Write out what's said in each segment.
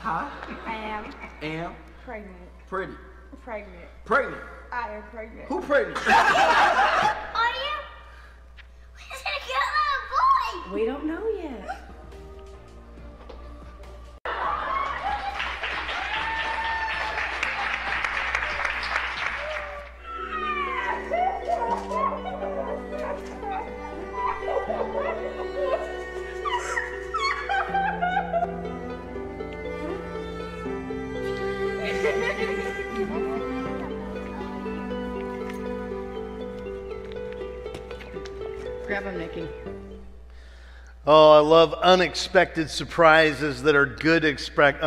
Huh? I am Am pregnant. pretty. Pregnant. Pregnant. I am pregnant. Who pregnant? Are you? Is it a girl or a boy? We don't know Oh, I love unexpected surprises that are good expect,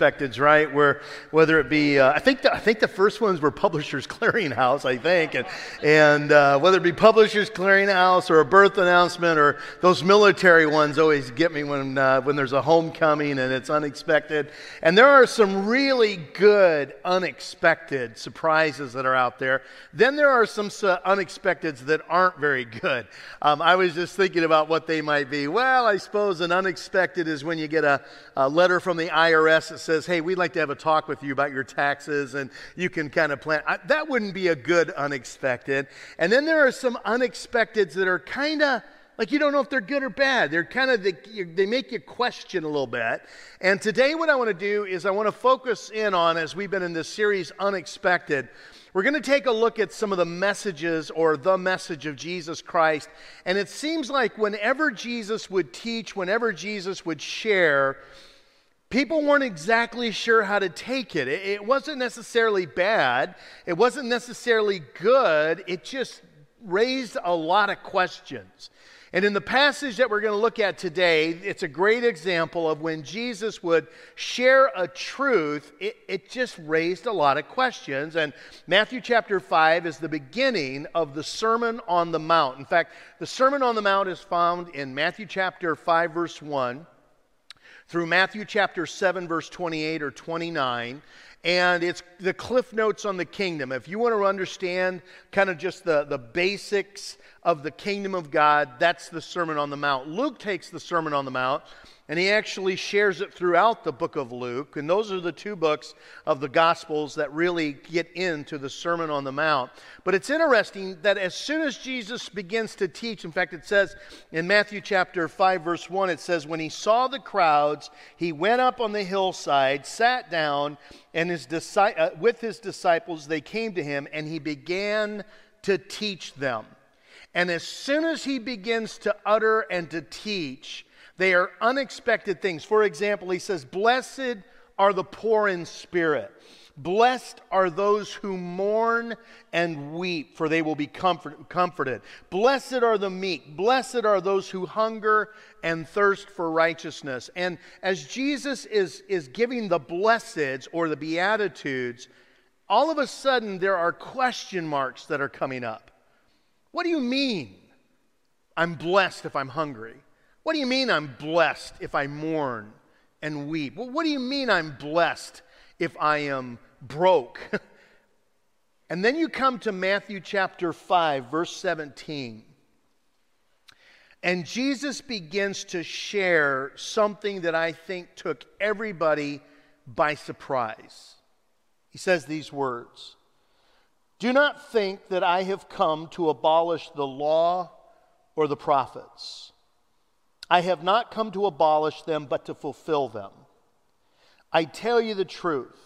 right? Where whether it be, uh, I think the, I think the first ones were Publishers Clearinghouse, I think, and and uh, whether it be Publishers Clearinghouse or a birth announcement or those military ones always get me when uh, when there's a homecoming and it's unexpected. And there are some really good unexpected surprises that are out there. Then there are some uh, unexpecteds that aren't very good. Um, I was just thinking about what they might be. Well, I suppose an unexpected is when you get a, a letter from the IRS says, hey, we'd like to have a talk with you about your taxes and you can kind of plan. I, that wouldn't be a good unexpected. And then there are some unexpecteds that are kind of like you don't know if they're good or bad. They're kind of, they, they make you question a little bit. And today, what I want to do is I want to focus in on, as we've been in this series, Unexpected, we're going to take a look at some of the messages or the message of Jesus Christ. And it seems like whenever Jesus would teach, whenever Jesus would share, people weren't exactly sure how to take it. It, it wasn't necessarily bad, it wasn't necessarily good, it just raised a lot of questions. And in the passage that we're going to look at today, it's a great example of when Jesus would share a truth, it, it, just raised a lot of questions. And Matthew chapter 5 is the beginning of the Sermon on the Mount. In fact, the Sermon on the Mount is found in Matthew chapter 5, verse 1, through Matthew chapter 7, verse 28 or 29 and it's the cliff notes on the kingdom. If you want to understand kind of just the, the basics of the kingdom of God, that's the Sermon on the Mount. Luke takes the Sermon on the Mount and he actually shares it throughout the book of Luke. And those are the two books of the Gospels that really get into the Sermon on the Mount. But it's interesting that as soon as Jesus begins to teach, in fact, it says in Matthew chapter 5, verse 1, it says, When he saw the crowds, he went up on the hillside, sat down, and his, uh, with his disciples they came to him, and he began to teach them. And as soon as he begins to utter and to teach, they are unexpected things. For example, he says, Blessed are the poor in spirit. Blessed are those who mourn and weep, for they will be comfort, comforted. Blessed are the meek. Blessed are those who hunger and thirst for righteousness. And as Jesus is, is giving the blesseds or the beatitudes, all of a sudden there are question marks that are coming up. What do you mean? I'm blessed if I'm hungry. What do you mean I'm blessed if I mourn and weep? Well, what do you mean I'm blessed if I am broke? and then you come to Matthew chapter 5, verse 17. And Jesus begins to share something that I think took everybody by surprise. He says these words Do not think that I have come to abolish the law or the prophets. I have not come to abolish them, but to fulfill them. I tell you the truth.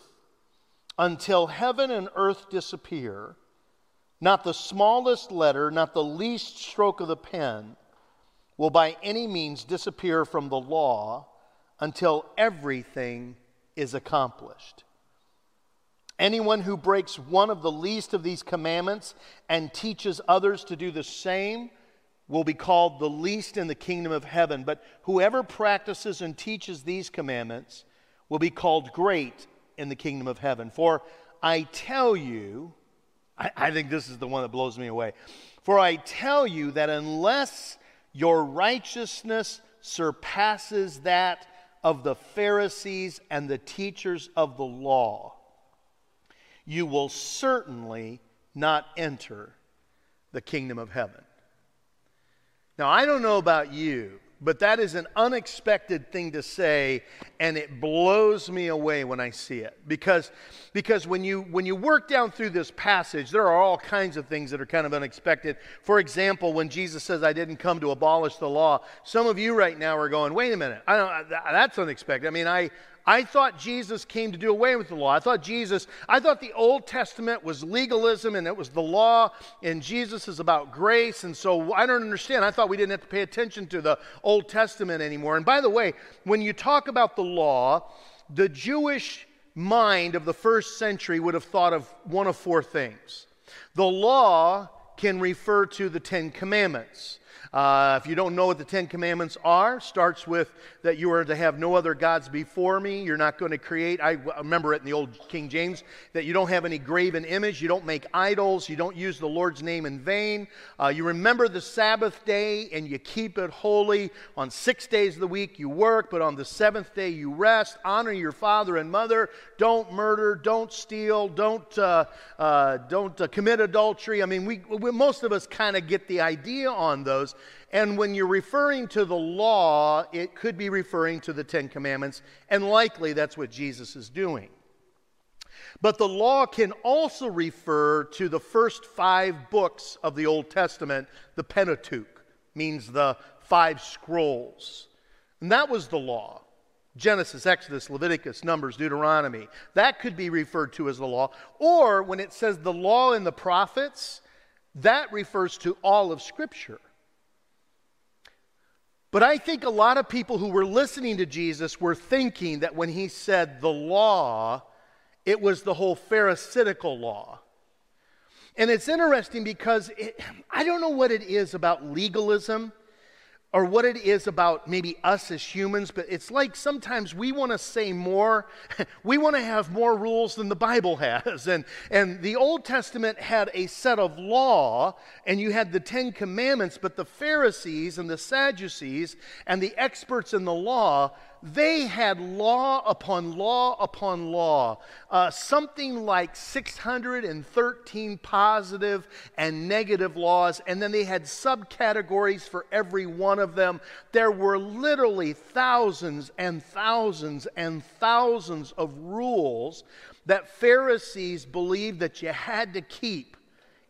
Until heaven and earth disappear, not the smallest letter, not the least stroke of the pen will by any means disappear from the law until everything is accomplished. Anyone who breaks one of the least of these commandments and teaches others to do the same will be called the least in the kingdom of heaven. But whoever practices and teaches these commandments will be called great in the kingdom of heaven. For I tell you, I, I think this is the one that blows me away. For I tell you that unless your righteousness surpasses that of the Pharisees and the teachers of the law, you will certainly not enter the kingdom of heaven. Now, I don't know about you, but that is an unexpected thing to say, and it blows me away when I see it. Because, because when, you, when you work down through this passage, there are all kinds of things that are kind of unexpected. For example, when Jesus says, I didn't come to abolish the law, some of you right now are going, wait a minute, I don't, that's unexpected. I mean, I, I thought Jesus came to do away with the law. I thought Jesus, I thought the Old Testament was legalism and it was the law, and Jesus is about grace. And so I don't understand. I thought we didn't have to pay attention to the Old Testament anymore. And by the way, when you talk about the law, the Jewish mind of the first century would have thought of one of four things. The law can refer to the Ten Commandments. Uh, if you don't know what the Ten Commandments are, starts with that you are to have no other gods before me. You're not going to create. I remember it in the old King James that you don't have any graven image. You don't make idols. You don't use the Lord's name in vain. Uh, you remember the Sabbath day and you keep it holy. On six days of the week you work, but on the seventh day you rest. Honor your father and mother. Don't murder. Don't steal. Don't uh, uh don't uh, commit adultery. I mean, we, we most of us kind of get the idea on those. And when you're referring to the law, it could be referring to the Ten Commandments, and likely that's what Jesus is doing. But the law can also refer to the first five books of the Old Testament, the Pentateuch, means the five scrolls. And that was the law. Genesis, Exodus, Leviticus, Numbers, Deuteronomy. That could be referred to as the law. Or when it says the law and the prophets, that refers to all of Scripture. But I think a lot of people who were listening to Jesus were thinking that when he said the law, it was the whole Pharisaical law. And it's interesting because it, I don't know what it is about legalism or what it is about maybe us as humans, but it's like sometimes we want to say more. we want to have more rules than the Bible has. And, and the Old Testament had a set of law, and you had the Ten Commandments, but the Pharisees and the Sadducees and the experts in the law they had law upon law upon law, uh, something like 613 positive and negative laws, and then they had subcategories for every one of them. There were literally thousands and thousands and thousands of rules that Pharisees believed that you had to keep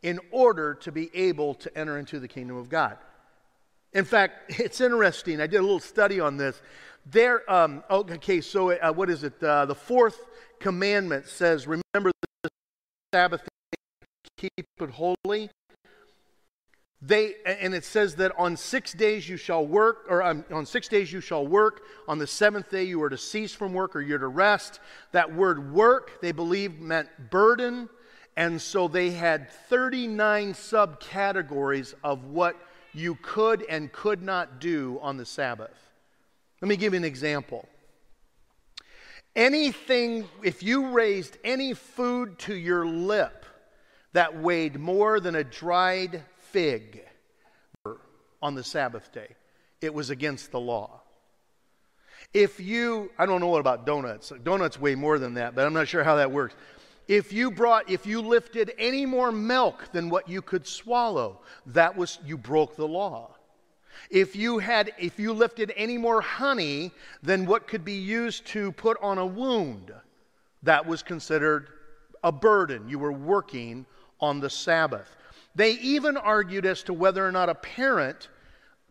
in order to be able to enter into the kingdom of God. In fact, it's interesting. I did a little study on this. There, um, okay, so uh, what is it? Uh, the fourth commandment says, Remember the Sabbath, keep it holy. They, and it says that on six days you shall work, or um, on six days you shall work. On the seventh day you are to cease from work or you're to rest. That word work, they believed, meant burden. And so they had 39 subcategories of what you could and could not do on the Sabbath. Let me give you an example. Anything, if you raised any food to your lip that weighed more than a dried fig on the Sabbath day, it was against the law. If you, I don't know what about donuts. Donuts weigh more than that, but I'm not sure how that works. If you brought, if you lifted any more milk than what you could swallow, that was, you broke the law. If you had, if you lifted any more honey than what could be used to put on a wound, that was considered a burden. You were working on the Sabbath. They even argued as to whether or not a parent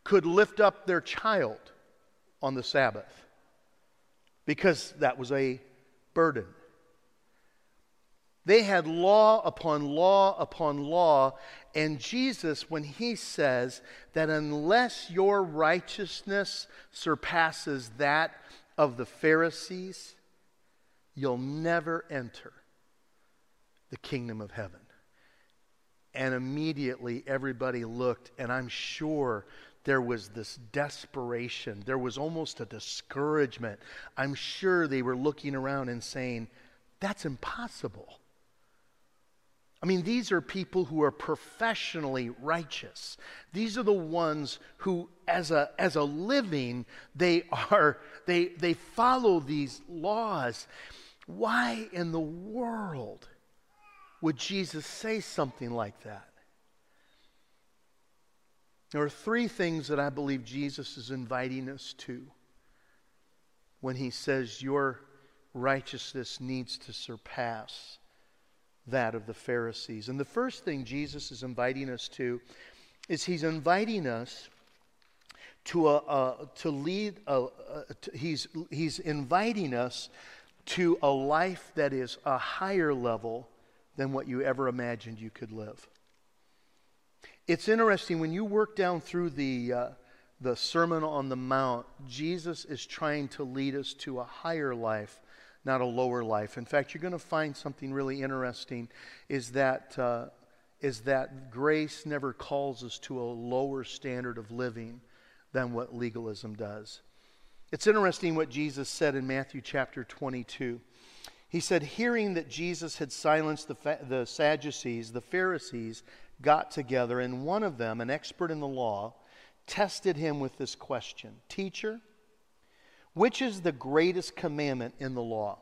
could lift up their child on the Sabbath because that was a burden. They had law upon law upon law. And Jesus, when he says that unless your righteousness surpasses that of the Pharisees, you'll never enter the kingdom of heaven. And immediately everybody looked, and I'm sure there was this desperation. There was almost a discouragement. I'm sure they were looking around and saying, That's impossible. I mean, these are people who are professionally righteous. These are the ones who, as a, as a living, they are, they, they follow these laws. Why in the world would Jesus say something like that? There are three things that I believe Jesus is inviting us to when he says your righteousness needs to surpass that of the Pharisees. And the first thing Jesus is inviting us to is he's inviting us to, a, a to lead, a, a, to, he's, he's inviting us to a life that is a higher level than what you ever imagined you could live. It's interesting when you work down through the, uh, the Sermon on the Mount, Jesus is trying to lead us to a higher life not a lower life. In fact, you're going to find something really interesting is that, uh, is that grace never calls us to a lower standard of living than what legalism does. It's interesting what Jesus said in Matthew chapter 22. He said, Hearing that Jesus had silenced the, fa- the Sadducees, the Pharisees got together, and one of them, an expert in the law, tested him with this question Teacher, which is the greatest commandment in the law?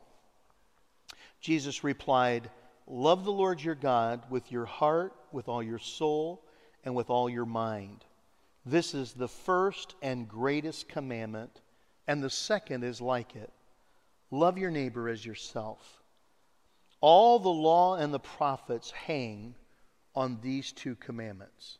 Jesus replied, Love the Lord your God with your heart, with all your soul, and with all your mind. This is the first and greatest commandment, and the second is like it love your neighbor as yourself. All the law and the prophets hang on these two commandments.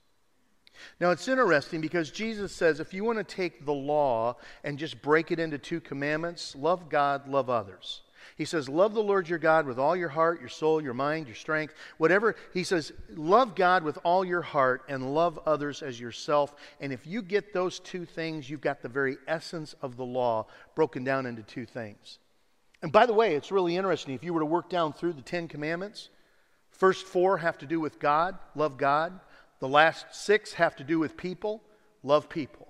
Now, it's interesting because Jesus says if you want to take the law and just break it into two commandments love God, love others. He says, Love the Lord your God with all your heart, your soul, your mind, your strength, whatever. He says, Love God with all your heart and love others as yourself. And if you get those two things, you've got the very essence of the law broken down into two things. And by the way, it's really interesting. If you were to work down through the Ten Commandments, first four have to do with God, love God. The last six have to do with people, love people.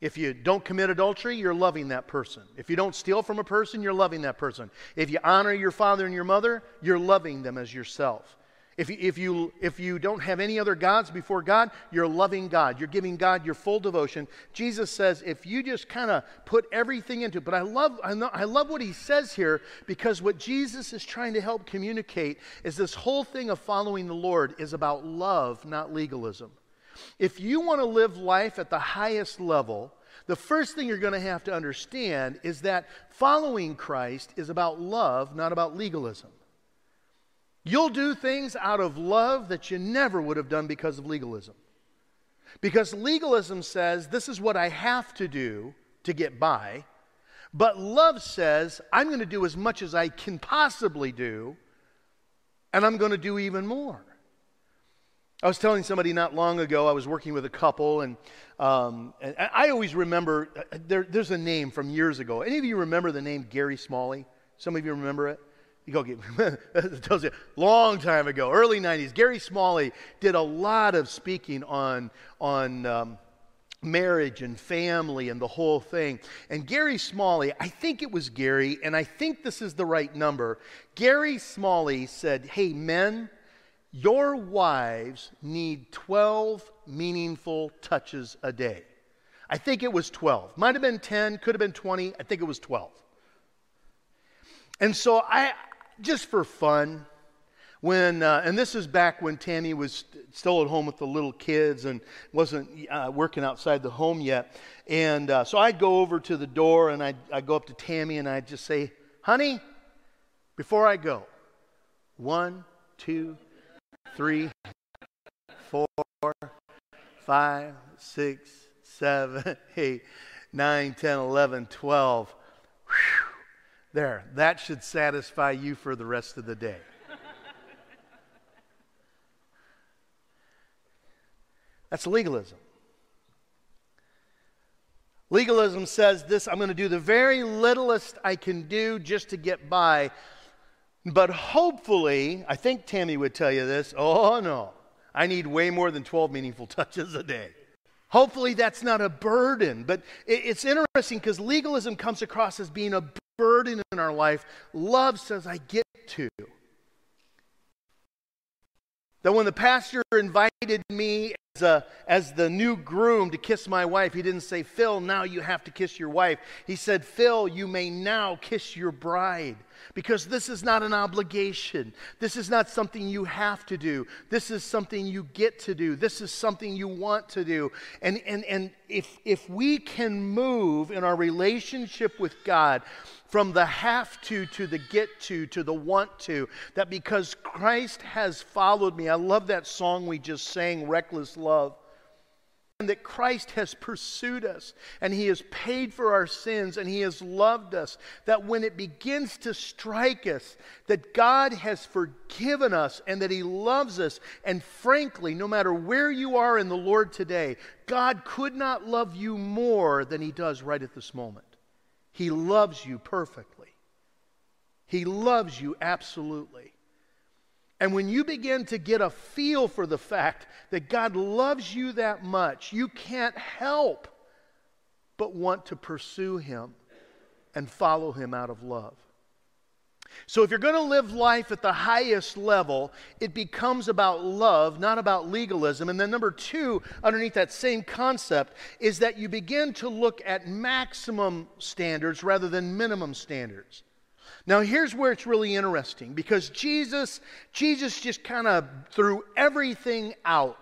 If you don't commit adultery, you're loving that person. If you don't steal from a person, you're loving that person. If you honor your father and your mother, you're loving them as yourself. If you, if, you, if you don't have any other gods before God, you're loving God. You're giving God your full devotion. Jesus says if you just kind of put everything into it, but I love, I, know, I love what he says here because what Jesus is trying to help communicate is this whole thing of following the Lord is about love, not legalism. If you want to live life at the highest level, the first thing you're going to have to understand is that following Christ is about love, not about legalism. You'll do things out of love that you never would have done because of legalism. Because legalism says, this is what I have to do to get by. But love says, I'm going to do as much as I can possibly do, and I'm going to do even more. I was telling somebody not long ago, I was working with a couple, and, um, and I always remember uh, there, there's a name from years ago. Any of you remember the name Gary Smalley? Some of you remember it? Go get, tells you, long time ago, early 90s, Gary Smalley did a lot of speaking on, on um, marriage and family and the whole thing. And Gary Smalley, I think it was Gary, and I think this is the right number. Gary Smalley said, Hey, men, your wives need 12 meaningful touches a day. I think it was 12. Might have been 10, could have been 20. I think it was 12. And so I, just for fun, when, uh, and this is back when Tammy was still at home with the little kids and wasn't uh, working outside the home yet. And uh, so I'd go over to the door and I'd, I'd go up to Tammy and I'd just say, honey, before I go, one, two, three, four, five, six, seven, eight, nine, 10, 11, 12. There, that should satisfy you for the rest of the day. That's legalism. Legalism says this I'm going to do the very littlest I can do just to get by. But hopefully, I think Tammy would tell you this oh no, I need way more than 12 meaningful touches a day. Hopefully, that's not a burden. But it's interesting because legalism comes across as being a burden in our life. Love says, I get to. That when the pastor invited me as, a, as the new groom to kiss my wife, he didn't say, Phil, now you have to kiss your wife. He said, Phil, you may now kiss your bride. Because this is not an obligation. This is not something you have to do. This is something you get to do. This is something you want to do. And, and, and if, if we can move in our relationship with God from the have to to the get to to the want to. That because Christ has followed me. I love that song we just sang, Reckless Love. That Christ has pursued us and He has paid for our sins and He has loved us. That when it begins to strike us, that God has forgiven us and that He loves us. And frankly, no matter where you are in the Lord today, God could not love you more than He does right at this moment. He loves you perfectly. He loves you absolutely. And when you begin to get a feel for the fact that God loves you that much, you can't help but want to pursue Him and follow Him out of love. So, if you're going to live life at the highest level, it becomes about love, not about legalism. And then, number two, underneath that same concept, is that you begin to look at maximum standards rather than minimum standards. Now, here's where it's really interesting because Jesus, Jesus just kind of threw everything out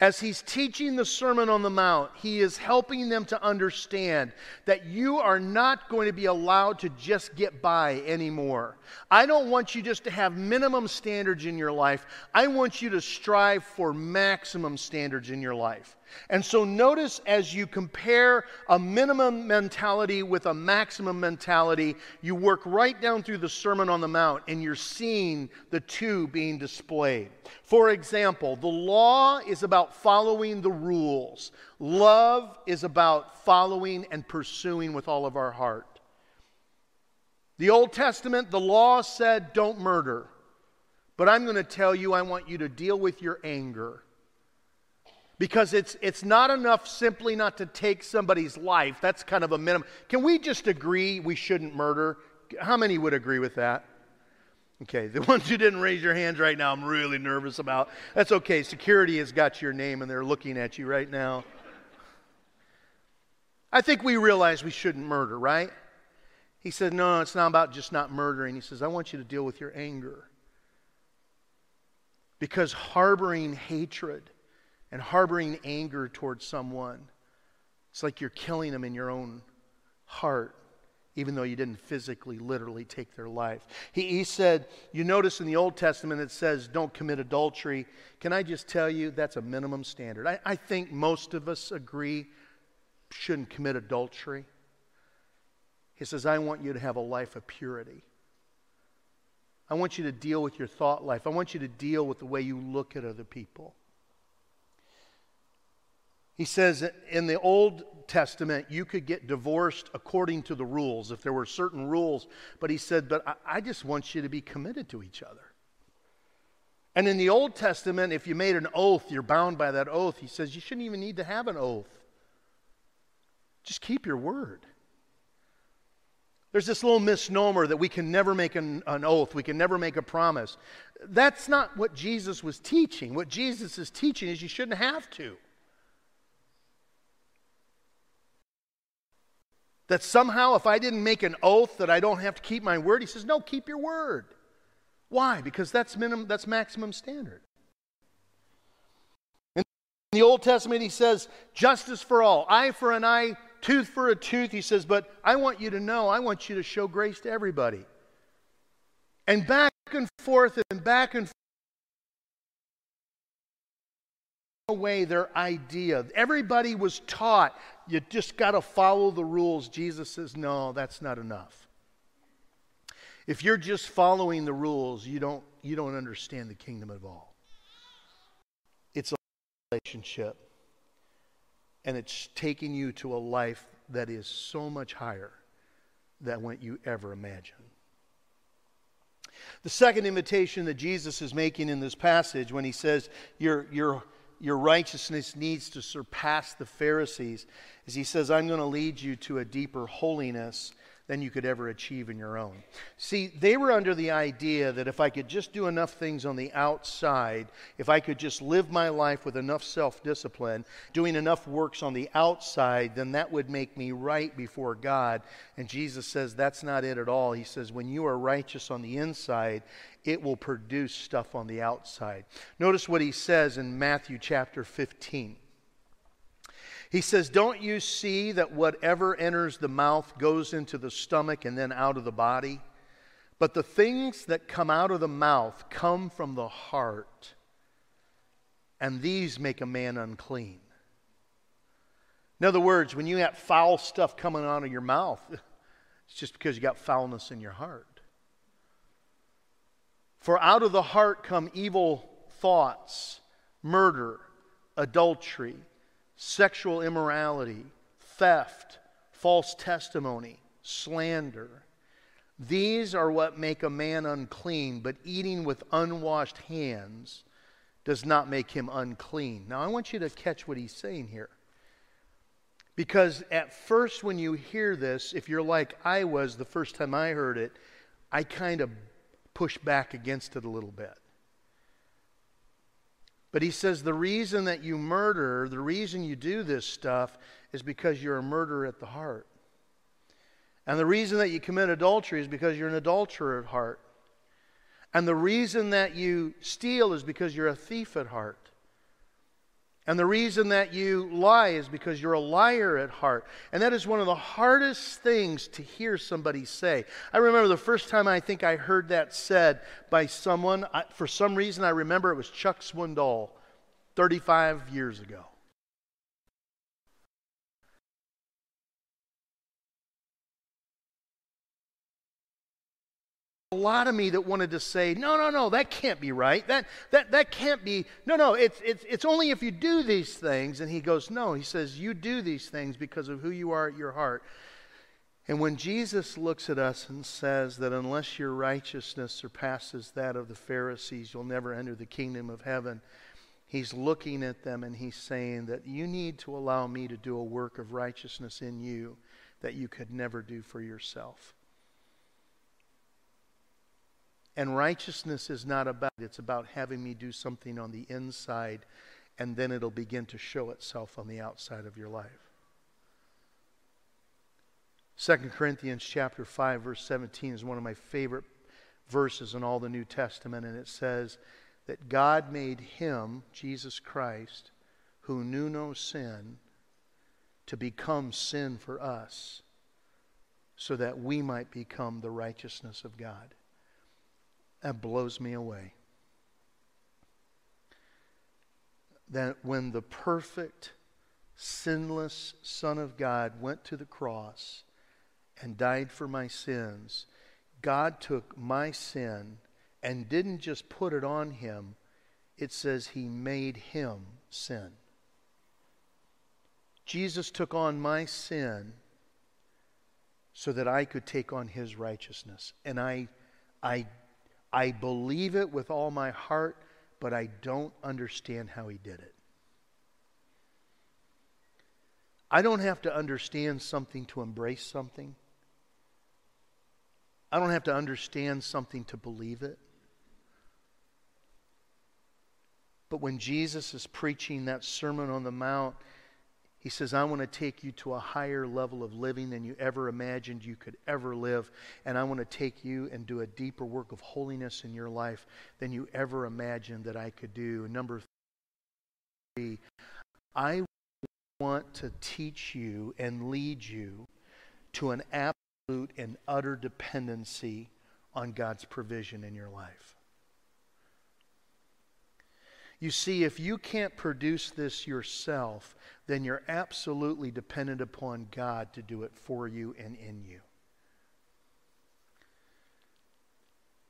as he's teaching the Sermon on the Mount, he is helping them to understand that you are not going to be allowed to just get by anymore. I don't want you just to have minimum standards in your life. I want you to strive for maximum standards in your life. And so notice as you compare a minimum mentality with a maximum mentality, you work right down through the Sermon on the Mount and you're seeing the two being displayed. For example, the law is about following the rules, love is about following and pursuing with all of our heart. The Old Testament, the law said, don't murder. But I'm going to tell you, I want you to deal with your anger. Because it's, it's not enough simply not to take somebody's life. That's kind of a minimum. Can we just agree we shouldn't murder? How many would agree with that? Okay, the ones who didn't raise your hands right now, I'm really nervous about. That's okay. Security has got your name and they're looking at you right now. I think we realize we shouldn't murder, right? He said, No, it's not about just not murdering. He says, I want you to deal with your anger. Because harboring hatred and harboring anger towards someone, it's like you're killing them in your own heart, even though you didn't physically, literally take their life. He, he said, You notice in the Old Testament it says, Don't commit adultery. Can I just tell you, that's a minimum standard. I, I think most of us agree shouldn't commit adultery. He says, I want you to have a life of purity. I want you to deal with your thought life. I want you to deal with the way you look at other people. He says in the Old Testament, you could get divorced according to the rules, if there were certain rules. But he said, But I, I just want you to be committed to each other. And in the Old Testament, if you made an oath, you're bound by that oath. He says, You shouldn't even need to have an oath. Just keep your word. There's this little misnomer that we can never make an, an, oath, we can never make a promise. That's not what Jesus was teaching. What Jesus is teaching is you shouldn't have to. That somehow, if I didn't make an oath, that I don't have to keep my word. He says, no, keep your word. Why? Because that's minimum, that's maximum standard. In the Old Testament, he says, justice for all, eye for an eye, tooth for a tooth. He says, but I want you to know, I want you to show grace to everybody. And back and forth and back and forth. away their idea. Everybody was taught you just got to follow the rules. Jesus says, no, that's not enough. If you're just following the rules, you don't, you don't understand the kingdom at all. It's a relationship, and it's taking you to a life that is so much higher than what you ever imagined. The second invitation that Jesus is making in this passage when he says, Your, your, your righteousness needs to surpass the Pharisees, as he says, I'm going to lead you to a deeper holiness than you could ever achieve in your own. See, they were under the idea that if I could just do enough things on the outside, if I could just live my life with enough self discipline, doing enough works on the outside, then that would make me right before God. And Jesus says that's not it at all. He says, when you are righteous on the inside, it will produce stuff on the outside. Notice what he says in Matthew chapter 15. He says, Don't you see that whatever enters the mouth goes into the stomach and then out of the body? But the things that come out of the mouth come from the heart, and these make a man unclean. In other words, when you have foul stuff coming out of your mouth, it's just because you got foulness in your heart. For out of the heart come evil thoughts, murder, adultery sexual immorality, theft, false testimony, slander. These are what make a man unclean, but eating with unwashed hands does not make him unclean. Now, I want you to catch what he's saying here. Because at first, when you hear this, if you're like I was the first time I heard it, I kind of push back against it a little bit. But he says the reason that you murder, the reason you do this stuff, is because you're a murderer at the heart. And the reason that you commit adultery is because you're an adulterer at heart. And the reason that you steal is because you're a thief at heart. And the reason that you lie is because you're a liar at heart. And that is one of the hardest things to hear somebody say. I remember the first time I think I heard that said by someone. I, for some reason, I remember it was Chuck Swindoll 35 years ago. A lot of me that wanted to say, no, no, no, that can't be right. That, that, that can't be, no, no, it's, it's, it's only if you do these things. And he goes, no, he says, you do these things because of who you are at your heart. And when Jesus looks at us and says that unless your righteousness surpasses that of the Pharisees, you'll never enter the kingdom of heaven, he's looking at them and he's saying that you need to allow me to do a work of righteousness in you that you could never do for yourself. And righteousness is not about, it's about having me do something on the inside, and then it'll begin to show itself on the outside of your life. 2 Corinthians chapter 5 verse 17 is one of my favorite verses in all the New Testament and it says that God made him Jesus Christ who knew no sin to become sin for us so that we might become the righteousness of God. That blows me away. That when the perfect, sinless Son of God went to the cross and died for my sins, God took my sin and didn't just put it on him, it says he made him sin. Jesus took on my sin so that I could take on his righteousness. And I, I I believe it with all my heart, but I don't understand how he did it. I don't have to understand something to embrace something. I don't have to understand something to believe it. But when Jesus is preaching that Sermon on the Mount, he says, I want to take you to a higher level of living than you ever imagined you could ever live. And I want to take you and do a deeper work of holiness in your life than you ever imagined that I could do. Number three, I want to teach you and lead you to an absolute and utter dependency on God's provision in your life. You see, if you can't produce this yourself, then you're absolutely dependent upon God to do it for you and in you.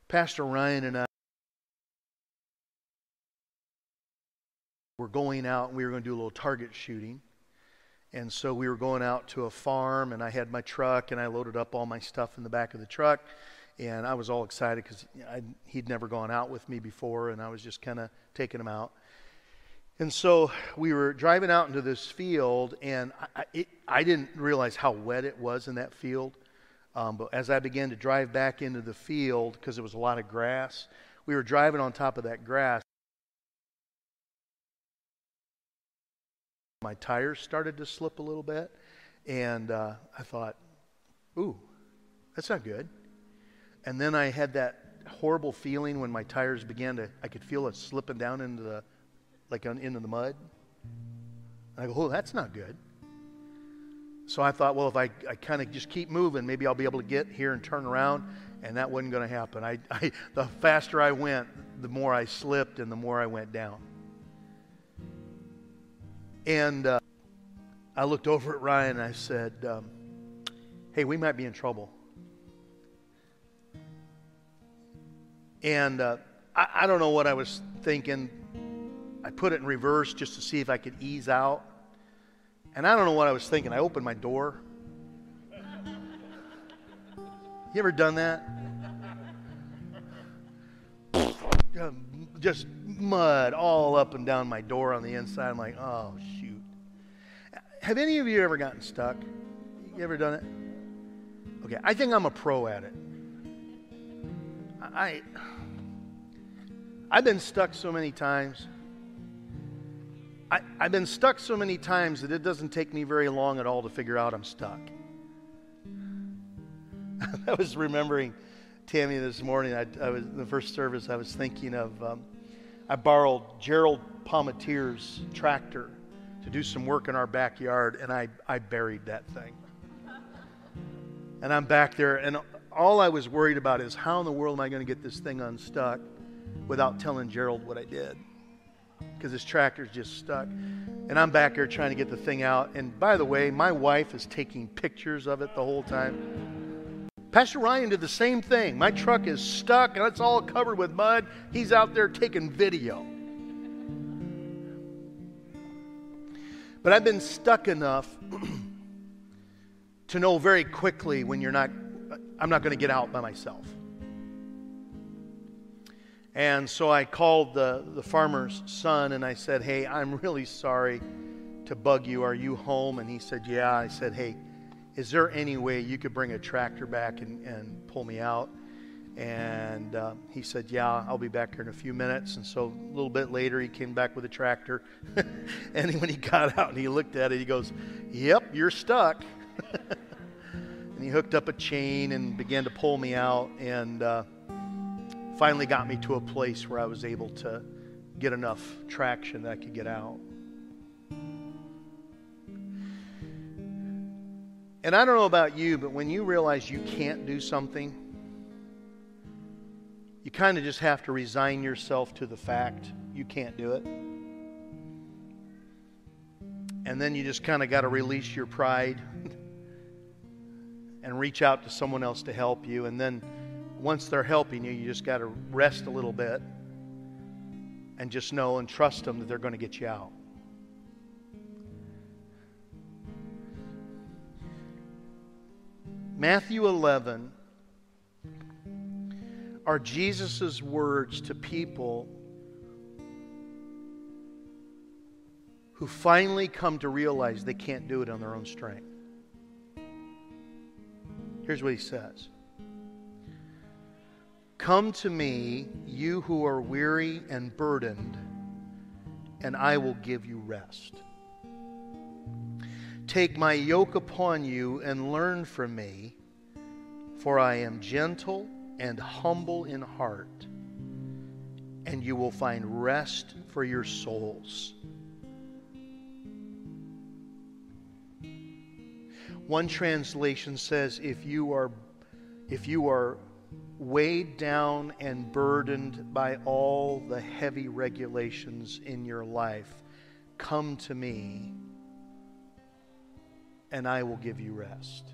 Pastor Ryan and I were going out and we were going to do a little target shooting. And so we were going out to a farm, and I had my truck, and I loaded up all my stuff in the back of the truck. And I was all excited because he'd never gone out with me before, and I was just kind of taking him out. And so we were driving out into this field, and I, it, I didn't realize how wet it was in that field. Um, but as I began to drive back into the field, because there was a lot of grass, we were driving on top of that grass. My tires started to slip a little bit, and uh, I thought, ooh, that's not good. And then I had that horrible feeling when my tires began to, I could feel it slipping down into the, like on, into the mud. And I go, oh, that's not good. So I thought, well, if I, I kind of just keep moving, maybe I'll be able to get here and turn around. And that wasn't going to happen. I, I, the faster I went, the more I slipped and the more I went down. And uh, I looked over at Ryan and I said, um, Hey, we might be in trouble. And uh, I, I don't know what I was thinking. I put it in reverse just to see if I could ease out. And I don't know what I was thinking. I opened my door. You ever done that? Just mud all up and down my door on the inside. I'm like, oh, shoot. Have any of you ever gotten stuck? You ever done it? Okay, I think I'm a pro at it. I, I've been stuck so many times. I, I've been stuck so many times that it doesn't take me very long at all to figure out I'm stuck. I was remembering Tammy this morning. I, I was in the first service. I was thinking of um, I borrowed Gerald Palmetier's tractor to do some work in our backyard, and I, I buried that thing. And I'm back there, and all I was worried about is how in the world am I going to get this thing unstuck without telling Gerald what I did? Because his tractor's just stuck. And I'm back there trying to get the thing out. And by the way, my wife is taking pictures of it the whole time. Pastor Ryan did the same thing. My truck is stuck and it's all covered with mud. He's out there taking video. But I've been stuck enough to know very quickly when you're not, I'm not going to get out by myself. And so I called the, the farmer's son and I said, Hey, I'm really sorry to bug you. Are you home? And he said, Yeah. I said, Hey, is there any way you could bring a tractor back and, and pull me out? And uh, he said, Yeah, I'll be back here in a few minutes. And so a little bit later, he came back with a tractor. and when he got out and he looked at it, he goes, Yep, you're stuck. and he hooked up a chain and began to pull me out and uh, finally got me to a place where I was able to get enough traction that I could get out. And I don't know about you, but when you realize you can't do something, you kind of just have to resign yourself to the fact you can't do it. And then you just kind of got to release your pride and reach out to someone else to help you. And then once they're helping you, you just got to rest a little bit and just know and trust them that they're going to get you out. Matthew 11 are Jesus' words to people who finally come to realize they can't do it on their own strength. Here's what he says Come to me, you who are weary and burdened, and I will give you rest. Take my yoke upon you and learn from me, for I am gentle and humble in heart, and you will find rest for your souls. One translation says if you are if you are weighed down and burdened by all the heavy regulations in your life, come to me and I will give you rest.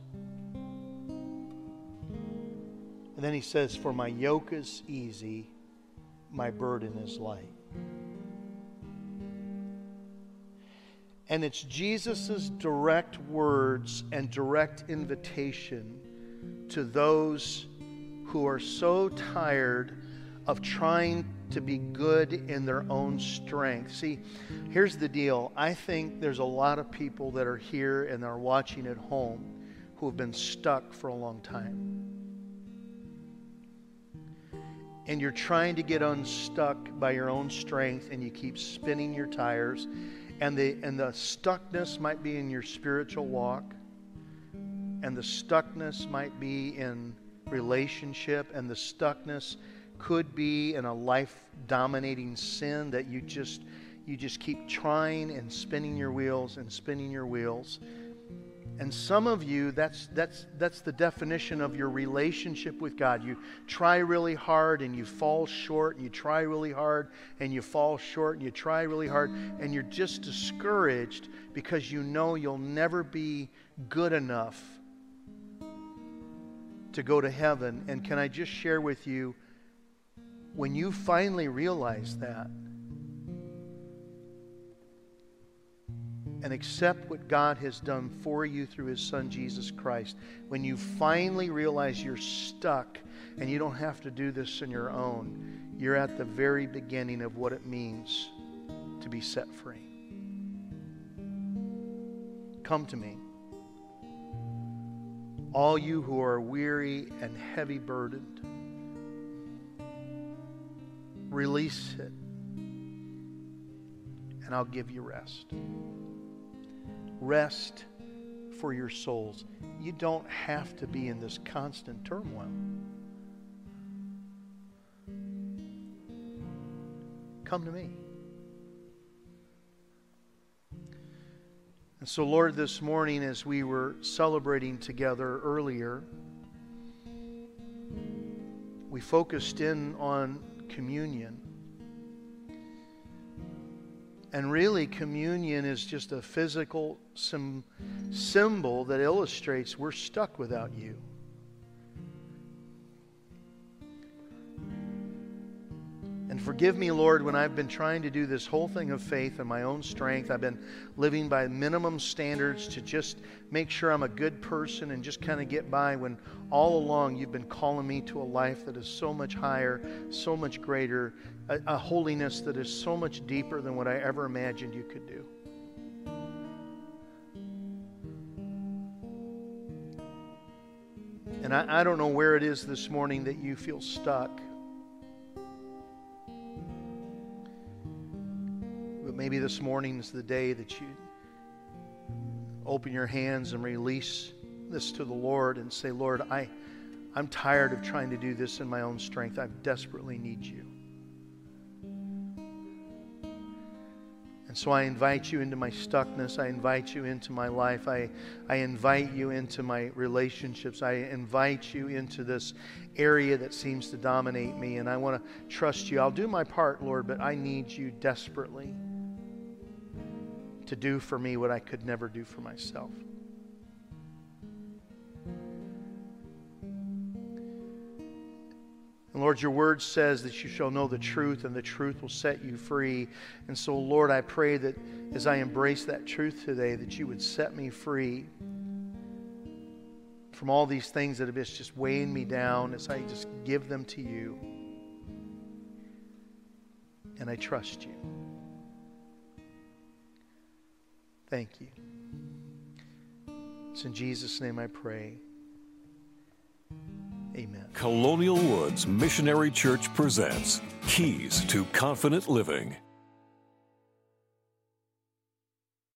And then he says, For my yoke is easy, my burden is light. And it's Jesus' direct words and direct invitation to those who are so tired of trying to be good in their own strength. See, here's the deal. I think there's a lot of people that are here and are watching at home who have been stuck for a long time and you're trying to get unstuck by your own strength and you keep spinning your tires and the and the stuckness might be in your spiritual walk and the stuckness might be in relationship and the stuckness could be in a life dominating sin that you just you just keep trying and spinning your wheels and spinning your wheels and some of you, that's, that's, that's the definition of your relationship with God. You try really hard and you fall short, and you try really hard and you fall short, and you try really hard, and you're just discouraged because you know you'll never be good enough to go to heaven. And can I just share with you, when you finally realize that, and accept what God has done for you through His Son Jesus Christ, when you finally realize you're stuck and you don't have to do this on your own, you're at the very beginning of what it means to be set free. Come to me. All you who are weary and heavy burdened, release it, and I'll give you rest rest for your souls. You don't have to be in this constant turmoil. Come to me. And so, Lord, this morning as we were celebrating together earlier, we focused in on communion. And really, communion is just a physical sim- symbol that illustrates we're stuck without you. Forgive me, Lord, when I've been trying to do this whole thing of faith in my own strength. I've been living by minimum standards to just make sure I'm a good person and just kind of get by when all along you've been calling me to a life that is so much higher, so much greater, a, a holiness that is so much deeper than what I ever imagined you could do. And I, I don't know where it is this morning that you feel stuck. Maybe this morning is the day that you open your hands and release this to the Lord and say, Lord, I, I'm tired of trying to do this in my own strength. I desperately need you. And so I invite you into my stuckness. I invite you into my life. I, I invite you into my relationships. I invite you into this area that seems to dominate me. And I want to trust you. I'll do my part, Lord, but I need you desperately to do for me what I could never do for myself. And Lord, your word says that you shall know the truth and the truth will set you free. And so, Lord, I pray that as I embrace that truth today, that you would set me free from all these things that have been just weighing me down as I just give them to you. And I trust you. Thank you. It's in Jesus' name I pray. Amen. Colonial Woods Missionary Church presents Keys to Confident Living.